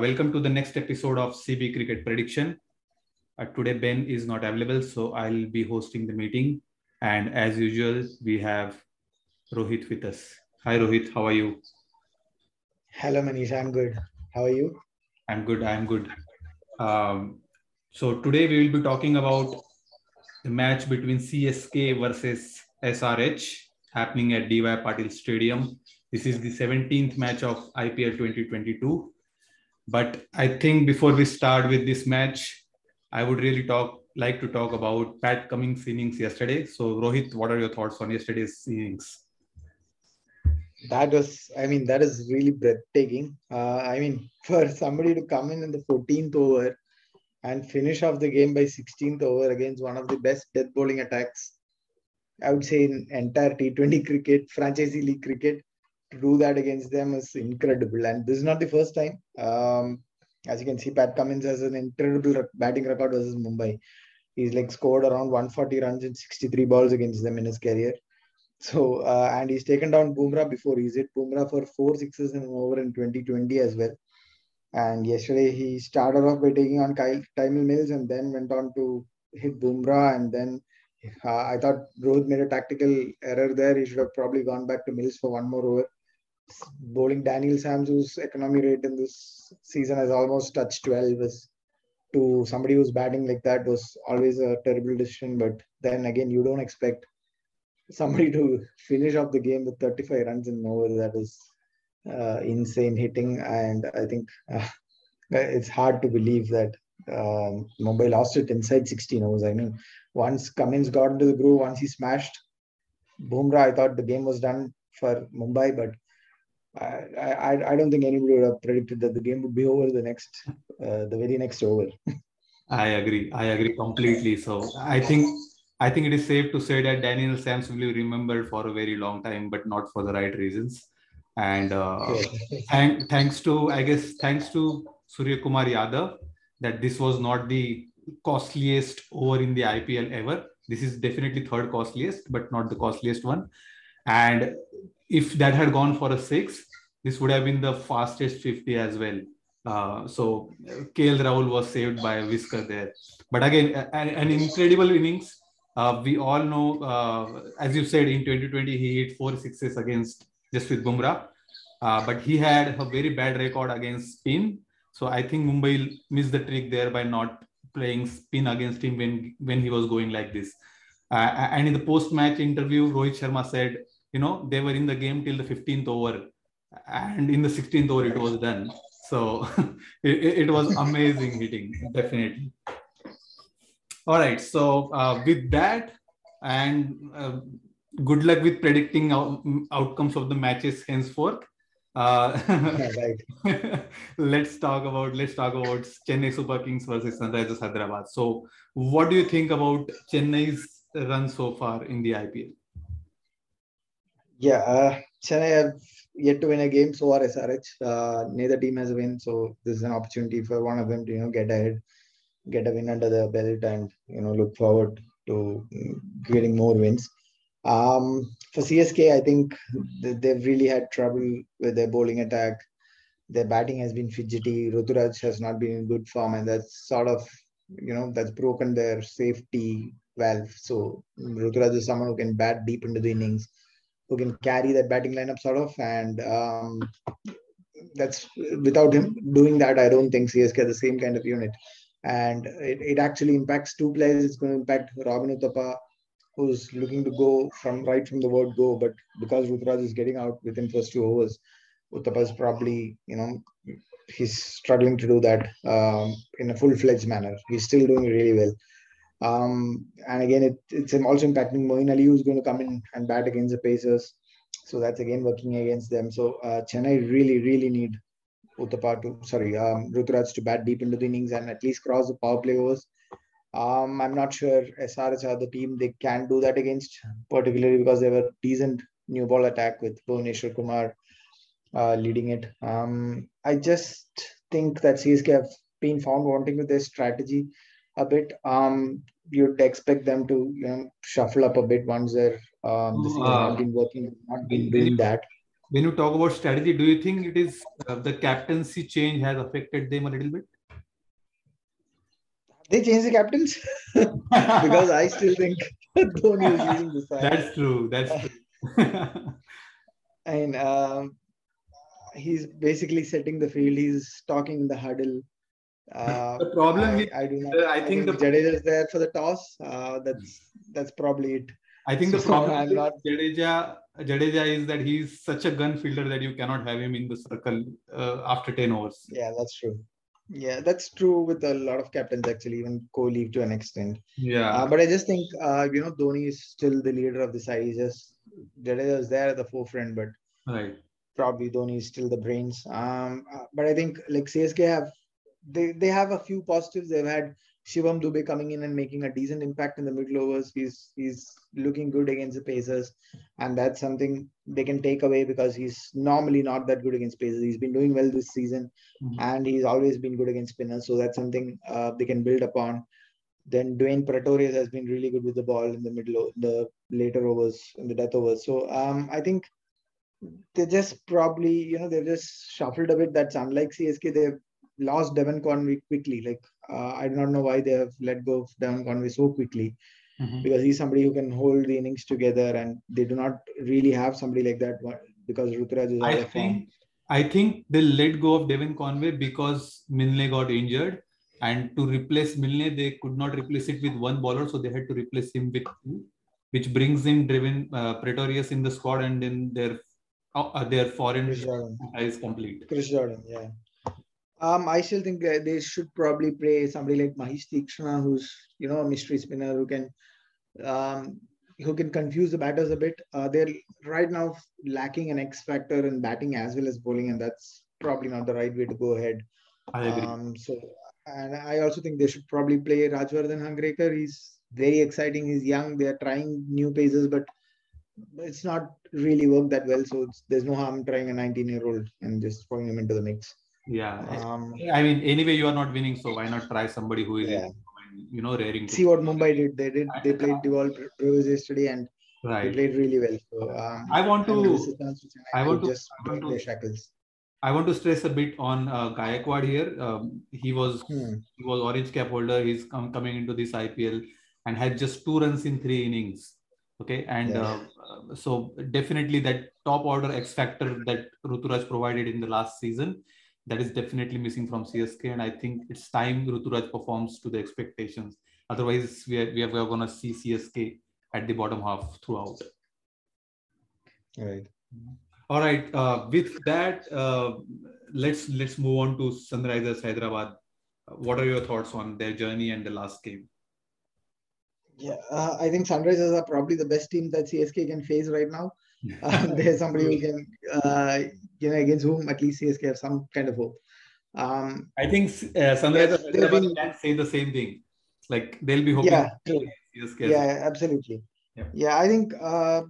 Welcome to the next episode of CB Cricket Prediction. Uh, today, Ben is not available, so I'll be hosting the meeting. And as usual, we have Rohit with us. Hi, Rohit. How are you? Hello, Manish. I'm good. How are you? I'm good. I'm good. Um, so today we will be talking about the match between CSK versus SRH happening at DY Patil Stadium. This is the 17th match of IPL 2022. But I think before we start with this match, I would really talk like to talk about Pat Cummins' innings yesterday. So Rohit, what are your thoughts on yesterday's innings? That was, I mean, that is really breathtaking. Uh, I mean, for somebody to come in in the 14th over and finish off the game by 16th over against one of the best death bowling attacks, I would say in entire T20 cricket, franchise league cricket, to do that against them is incredible. And this is not the first time. Um, as you can see, Pat Cummins has an incredible batting record versus Mumbai. He's like scored around 140 runs in 63 balls against them in his career. So, uh, and he's taken down Bumrah before. He's hit Bumrah for four sixes in over in 2020 as well. And yesterday he started off by taking on Kyle Tymal Mills and then went on to hit Bumrah. And then uh, I thought Rohit made a tactical error there. He should have probably gone back to Mills for one more over bowling Daniel Sams, whose economy rate in this season has almost touched 12, is to somebody who's batting like that was always a terrible decision. But then again, you don't expect somebody to finish off the game with 35 runs in over. That is uh, insane hitting, and I think uh, it's hard to believe that um, Mumbai lost it inside 16 overs. I mean, once Cummins got into the groove, once he smashed Bumrah, I thought the game was done for Mumbai, but I, I, I don't think anybody would have predicted that the game would be over the next, uh, the very next over. I agree. I agree completely. So I think I think it is safe to say that Daniel Sams will be remembered for a very long time, but not for the right reasons. And uh, thank, thanks to I guess thanks to Suryakumar Yadav that this was not the costliest over in the IPL ever. This is definitely third costliest, but not the costliest one. And if that had gone for a six, this would have been the fastest 50 as well. Uh, so KL Rahul was saved by a whisker there. But again, an, an incredible innings. Uh, we all know, uh, as you said, in 2020, he hit four sixes against just with Bumrah. Uh, but he had a very bad record against spin. So I think Mumbai missed the trick there by not playing spin against him when, when he was going like this. Uh, and in the post-match interview, Rohit Sharma said you know they were in the game till the 15th over and in the 16th over it was done so it, it, was amazing hitting definitely all right so uh, with that and uh, good luck with predicting out- outcomes of the matches henceforth uh, right. let's talk about let's talk about Chennai Super Kings versus Sunrisers Hyderabad. So, what do you think about Chennai's run so far in the IPL? Yeah, uh, Chennai have yet to win a game so far SRH. Uh, neither team has won, so this is an opportunity for one of them to you know get ahead, get a win under the belt, and you know look forward to getting more wins. Um, for CSK, I think they've really had trouble with their bowling attack. Their batting has been fidgety. Ruturaj has not been in good form, and that's sort of you know that's broken their safety valve. So Ruturaj is someone who can bat deep into the innings who can carry that batting lineup sort of. And um, that's without him doing that, I don't think CSK has the same kind of unit. And it, it actually impacts two players. It's going to impact Robin Uthappa, who's looking to go from right from the word go, but because Ruturaj is getting out within first two overs, Uthappa is probably, you know, he's struggling to do that um, in a full-fledged manner. He's still doing really well. Um, and again, it, it's also impacting Moeen Ali, who's going to come in and bat against the Pacers. So that's again working against them. So uh, Chennai really, really need Uthappa to, sorry, um, to bat deep into the innings and at least cross the power play overs. Um, I'm not sure SRH are the team they can do that against, particularly because they a decent new ball attack with Bhuvneshwar Kumar uh, leading it. Um, I just think that CSK have been found wanting with their strategy a bit. Um, you'd expect them to you know shuffle up a bit once they're um, this uh, not been working, not been doing that. when you talk about strategy, do you think it is uh, the captaincy change has affected them a little bit? They changed the captains because I still think Dhoni is leading the side. That's true. That's true. and um, he's basically setting the field. He's talking in the huddle. Uh, the problem I, I do not. I, I think, think the Jadeja is there for the toss. Uh, that's that's probably it. I think the So, problem I'm not- Jadeja, Jadeja is that he's such a gun fielder that you cannot have him in the circle uh, after 10 overs. Yeah, that's true. Yeah, that's true with a lot of captains actually, even Kohli to an extent. Yeah. Uh, but I just think uh, you know Dhoni is still the leader of the side. He's just Jadeja is there at the forefront, but right. probably Dhoni is still the brains. Um, but I think like CSK have they they have a few positives. They've had Shivam Dube coming in and making a decent impact in the middle overs. He's he's looking good against the Pacers, and that's something they can take away because he's normally not that good against Pacers. He's been doing well this season, Mhm. and he's always been good against spinners. So that's something uh, they can build upon. Then Dwaine Pretorius has been really good with the ball in the middle, the later overs, in the death overs. So um, I think they just probably, you know, they've just shuffled a bit. That's unlike CSK. They've lost Devon Conway quickly. Like uh, I do not know why they have let go of Devon Conway so quickly Mhm. because he's somebody who can hold the innings together, and they do not really have somebody like that because Ruturaj is I of form. think I think they let go of Devon Conway because Milne got injured, and to replace Milne, they could not replace it with one bowler, so they had to replace him with two, which brings in Devin uh, Pretorius in the squad, and then their uh, their foreign is complete. Chris Jordan, yeah. Um, I still think uh, they should probably play somebody like Maheesh Theekshana, who's you know a mystery spinner who can, um, who can confuse the batters a bit. Uh, they're right now lacking an X factor in batting as well as bowling, and that's probably not the right way to go ahead. I agree. Um, so, and I also think they should probably play Rajvardhan Hangargekar. He's very exciting. He's young. They are trying new paces, but it's not really worked that well. So it's, there's no harm trying a 19 year old and just throwing him into the mix. Yeah. Um, I mean, anyway, you are not winning, so why not try somebody who is, Yeah. you know, raring to see what Mumbai did. They did. They played Dewald Brevis yesterday, and they right. played really well. So um, I want to- this is a chance for Chennai I want to- just I want to- shackles. I want to stress a bit on uh, Gaikwad here. Um, he was Hmm. he was orange cap holder. He's come, coming into this IPL and had just two runs in three innings. Okay, and Yeah. uh, uh, so definitely that top order X factor that Ruturaj provided in the last season, that is definitely missing from CSK. And I think it's time Ruturaj performs to the expectations. Otherwise, we are we are, we are going to see CSK at the bottom half throughout. Right. All right. Uh, with that, uh, let's let's move on to Sunrisers Hyderabad. What are your thoughts on their journey and the last game? Yeah, uh, I think Sunrisers are probably the best team that CSK can face right now. Uh, there's somebody who can, uh, you know, against whom at least CSK have some kind of hope. Um, I think uh, Sunrisers been- can say the same thing. Like they'll be hoping. yeah. CSK. yeah, absolutely. Yeah. Yeah, I think uh,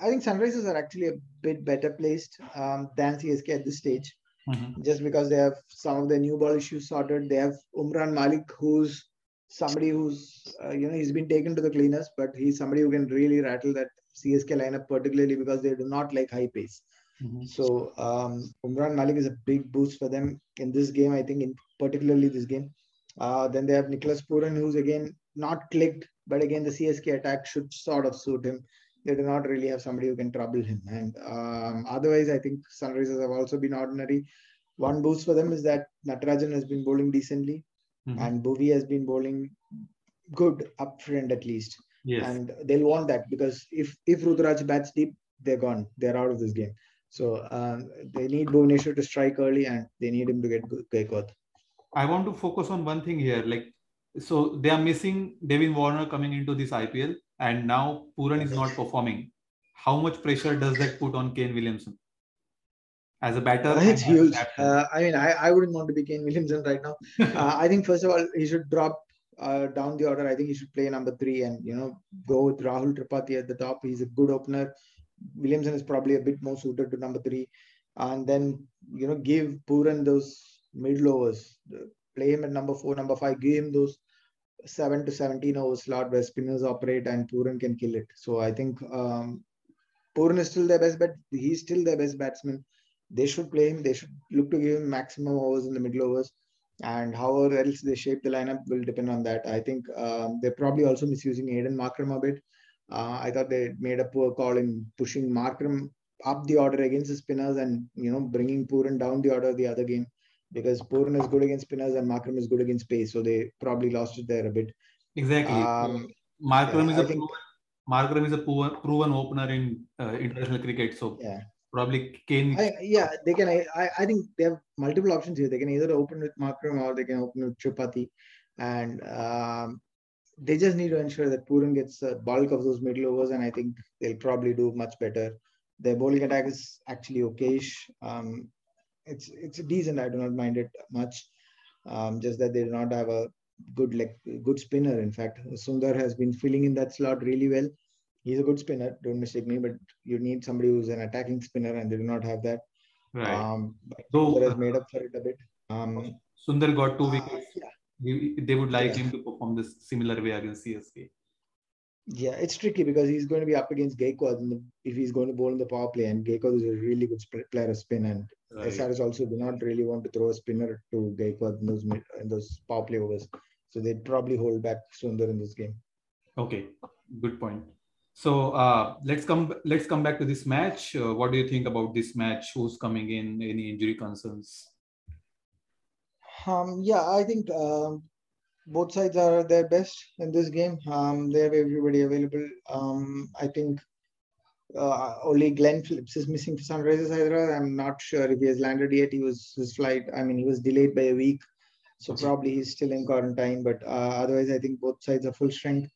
I think Sunrisers are actually a bit better placed um, than CSK at this stage. Mhm. just because they have some of the new ball issues sorted. They have Umran Malik, who's somebody who's uh, you know he's been taken to the cleaners, but he's somebody who can really rattle that CSK lineup, particularly because they do not like high pace. Mhm. So um, Umran Malik is a big boost for them in this game. I think in particularly this game. Uh, then they have Nicholas Pooran, who's again not clicked, but again the CSK attack should sort of suit him. They do not really have somebody who can trouble him. And um, otherwise, I think Sunrisers have also been ordinary. One boost for them is that Natarajan has been bowling decently, Mhm. and Bhuvi has been bowling good up front at least. Yes. And they'll want that because if if Ruturaj bats deep, they're gone. They're out of this game. So um, they need Bhuvaneshwar to strike early, and they need him to get good- Gaikwad. I want to focus on one thing here. Like, so they are missing Devin Warner coming into this IPL, and now Pooran is not performing. How much pressure does that put on Kane Williamson as a batter? It's huge. Uh, I mean, I, I wouldn't want to be Kane Williamson right now. Uh, I think first of all, he should drop uh, down the order. I think he should play number three and you know go with Rahul Tripathi at the top. He's a good opener. Williamson is probably a bit more suited to number three, and then you know give Pooran those middle overs. Play him at number four, number five. Give him those seven to seventeen over slot where spinners operate and Pooran can kill it. So I think um, Pooran is still their best bet. He's still their best batsman. They should play him. They should look to give him maximum overs in the middle overs. And however else they shape the lineup will depend on that. I think um, they're probably also misusing Aiden Markram a bit. Uh, I thought they made a poor call in pushing Markram up the order against the spinners and you know bringing Pooran down the order the other game because Pooran is good against spinners and Markram is good against pace. So they probably lost it there a bit. Exactly. Um, Markram yeah, is a think, proven, Markram is a proven, proven opener in uh, international cricket. So yeah, probably Kane. I, yeah, they can. I, I think they have multiple options here. They can either open with Markram or they can open with Tripathi, and um, they just need to ensure that Pooran gets the bulk of those middle overs, and I think they'll probably do much better. Their bowling attack is actually okayish. Um, it's it's decent. I do not mind it much. Um, just that they do not have a good like good spinner. In fact, Sundar has been filling in that slot really well he's a good spinner. Don't mistake me, but you need somebody who's an attacking spinner, and they do not have that. Right. Um, so Sundar has made up for it a bit. Um, Sundar got two uh, wickets. Uh, yeah. They would like yeah. him to perform this similar way against CSK. Yeah, it's tricky because he's going to be up against Gaikwad if he's going to bowl in the power play, and Gaikwad is a really good player of spin, and right. SRS also do not really want to throw a spinner to Gaikwad in those in those power play overs, so they'd probably hold back Sundar in this game. Okay, good point. So uh, let's come let's come back to this match. Uh, what do you think about this match? Who's coming in? Any injury concerns? Um, yeah, I think um, both sides are their best in this game. Um, they have everybody available. Um, I think uh, only Glenn Phillips is missing for Sunrisers Hyderabad. I'm not sure if he has landed yet. He was his flight. I mean, he was delayed by a week, so probably he's still in quarantine. But uh, otherwise, I think both sides are full strength.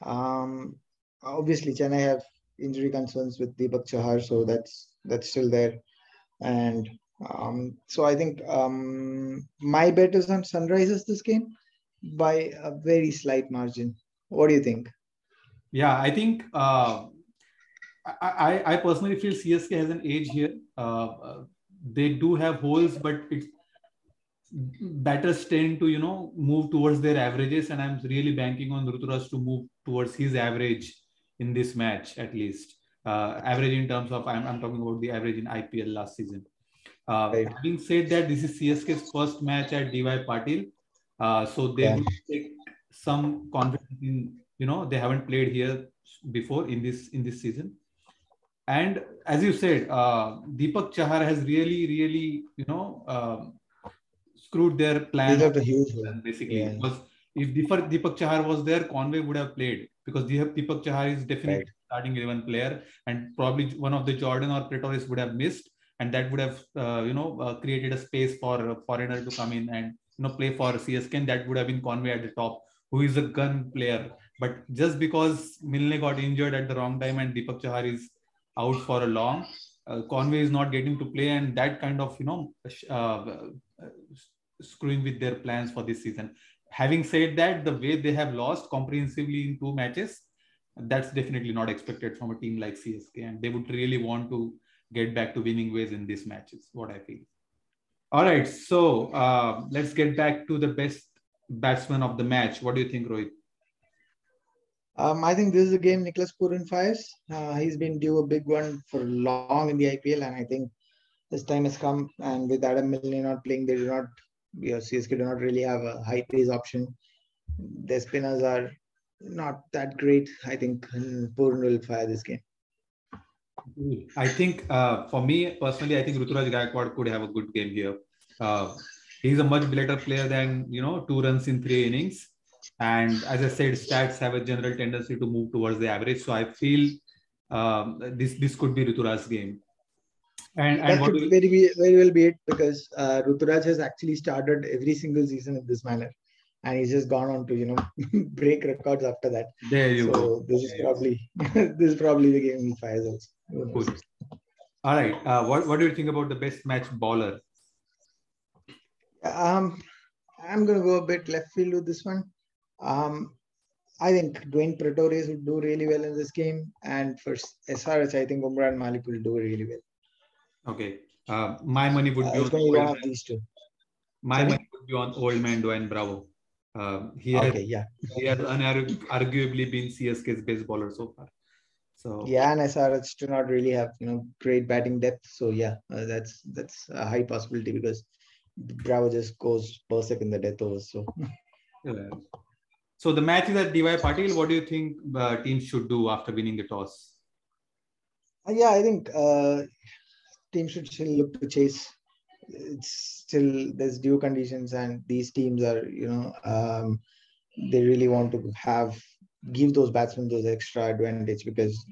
Um, obviously Chennai have injury concerns with Deepak Chahar, so that's that's still there. And um, so I think um, my bet is on Sunrisers this game by a very slight margin. What do you think? Yeah, I think uh, I, I personally feel CSK has an edge here. Uh, they do have holes, but it's batters tend to you know move towards their averages, and I'm really banking on Ruturaj to move towards his average in this match at least. Uh, average in terms of I'm, I'm talking about the average in IPL last season. Uh, right. Having said that, this is CSK's first match at DY Patil, uh, so they yeah. will take some confidence in you know they haven't played here before in this in this season. And as you said, uh, Deepak Chahar has really, really, you know, um, screwed their plan. Basically, yeah. because if Deepak, Deepak Chahar was there, Conway would have played because Deepak Chahar is definitely right. starting 11 player and probably one of the Jordan or Pretorius would have missed and that would have uh, you know uh, created a space for a foreigner to come in and you know play for CSK and that would have been Conway at the top who is a gun player but just because Milne got injured at the wrong time and Deepak Chahar is out for a long uh, Conway is not getting to play and that kind of you know uh, uh, screwing with their plans for this season having said that, the way they have lost comprehensively in two matches, that's definitely not expected from a team like CSK. And they would really want to get back to winning ways in these matches, what I feel. All right. So uh, let's get back to the best batsman of the match. What do you think, Rohit? Um, I think this is a game Nicholas Pooran fires. Uh, he's been due a big one for long in the IPL, and I think this time has come. And with Adam Milne not playing, they do not because CSK do not really have a high pace option. Their spinners are not that great. I think Pooran will fire this game. I think uh, for me personally, I think Ruturaj Gaikwad could have a good game here. Uh, he's a much better player than you know two runs in three innings, and as I said, stats have a general tendency to move towards the average. So I feel um, this this could be Ruturaj's game. And, and that could very, be, very well be it because uh, Ruturaj has actually started every single season in this manner. And he's just gone on to, you know, break records after that. There you so go. This is probably this is probably the game he fires also. Good. All right. Uh, what, what do you think about the best match bowler? Um, I'm going to go a bit left field with this one. Um, I think Dwaine Pretorius will do really well in this game. And for SRH, I think Umran Malik will do really well. Okay. Uh, my money would be uh, on one of these two. My Sorry? money would be on old man Dwayne Bravo. Uh, he okay, has, yeah. he has unarguably been CSK's best bowler so far. So yeah, and SRH do not really have you know great batting depth. So yeah, uh, that's that's a high possibility because Bravo just goes berserk in the death overs. So. Yeah. So the match is at DY Patil. What do you think uh, teams should do after winning the toss? Uh, yeah, I think uh, teams should still look to chase. It's still there's dew conditions, and these teams are you know um, they really want to have give those batsmen those extra advantage because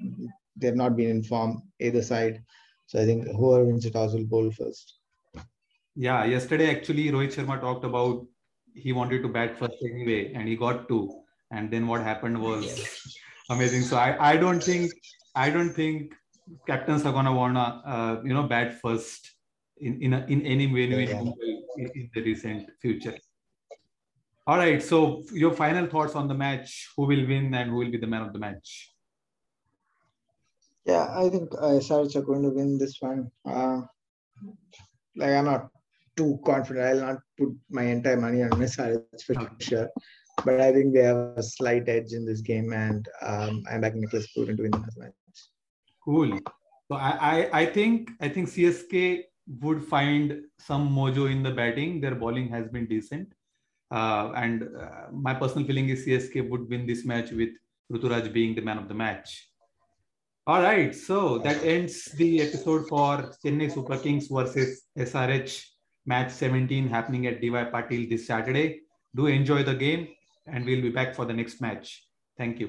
they've not been informed either side. So I think whoever wins the toss will bowl first. Yeah, yesterday actually Rohit Sharma talked about he wanted to bat first anyway, and he got two. And then what happened was amazing. So I, I don't think I don't think captains are gonna wanna uh, you know bat first in in, a, in any venue yeah. in, in the recent future. All right. So your final thoughts on the match? Who will win and who will be the man of the match? Yeah, I think uh, are going to win this one. Uh, like I'm not too confident. I'll not put my entire money on SRH for sure. But I think they have a slight edge in this game, and um, I'm backing Nicholas Pooran to win the match. Cool. So I, I, I think I think CSK would find some mojo in the batting. Their bowling has been decent. Uh, and uh, my personal feeling is CSK would win this match with Ruturaj being the man of the match. All right, so that ends the episode for Chennai Super Kings versus SRH match 17 happening at DY Patil this Saturday. Do enjoy the game, and we'll be back for the next match. Thank you.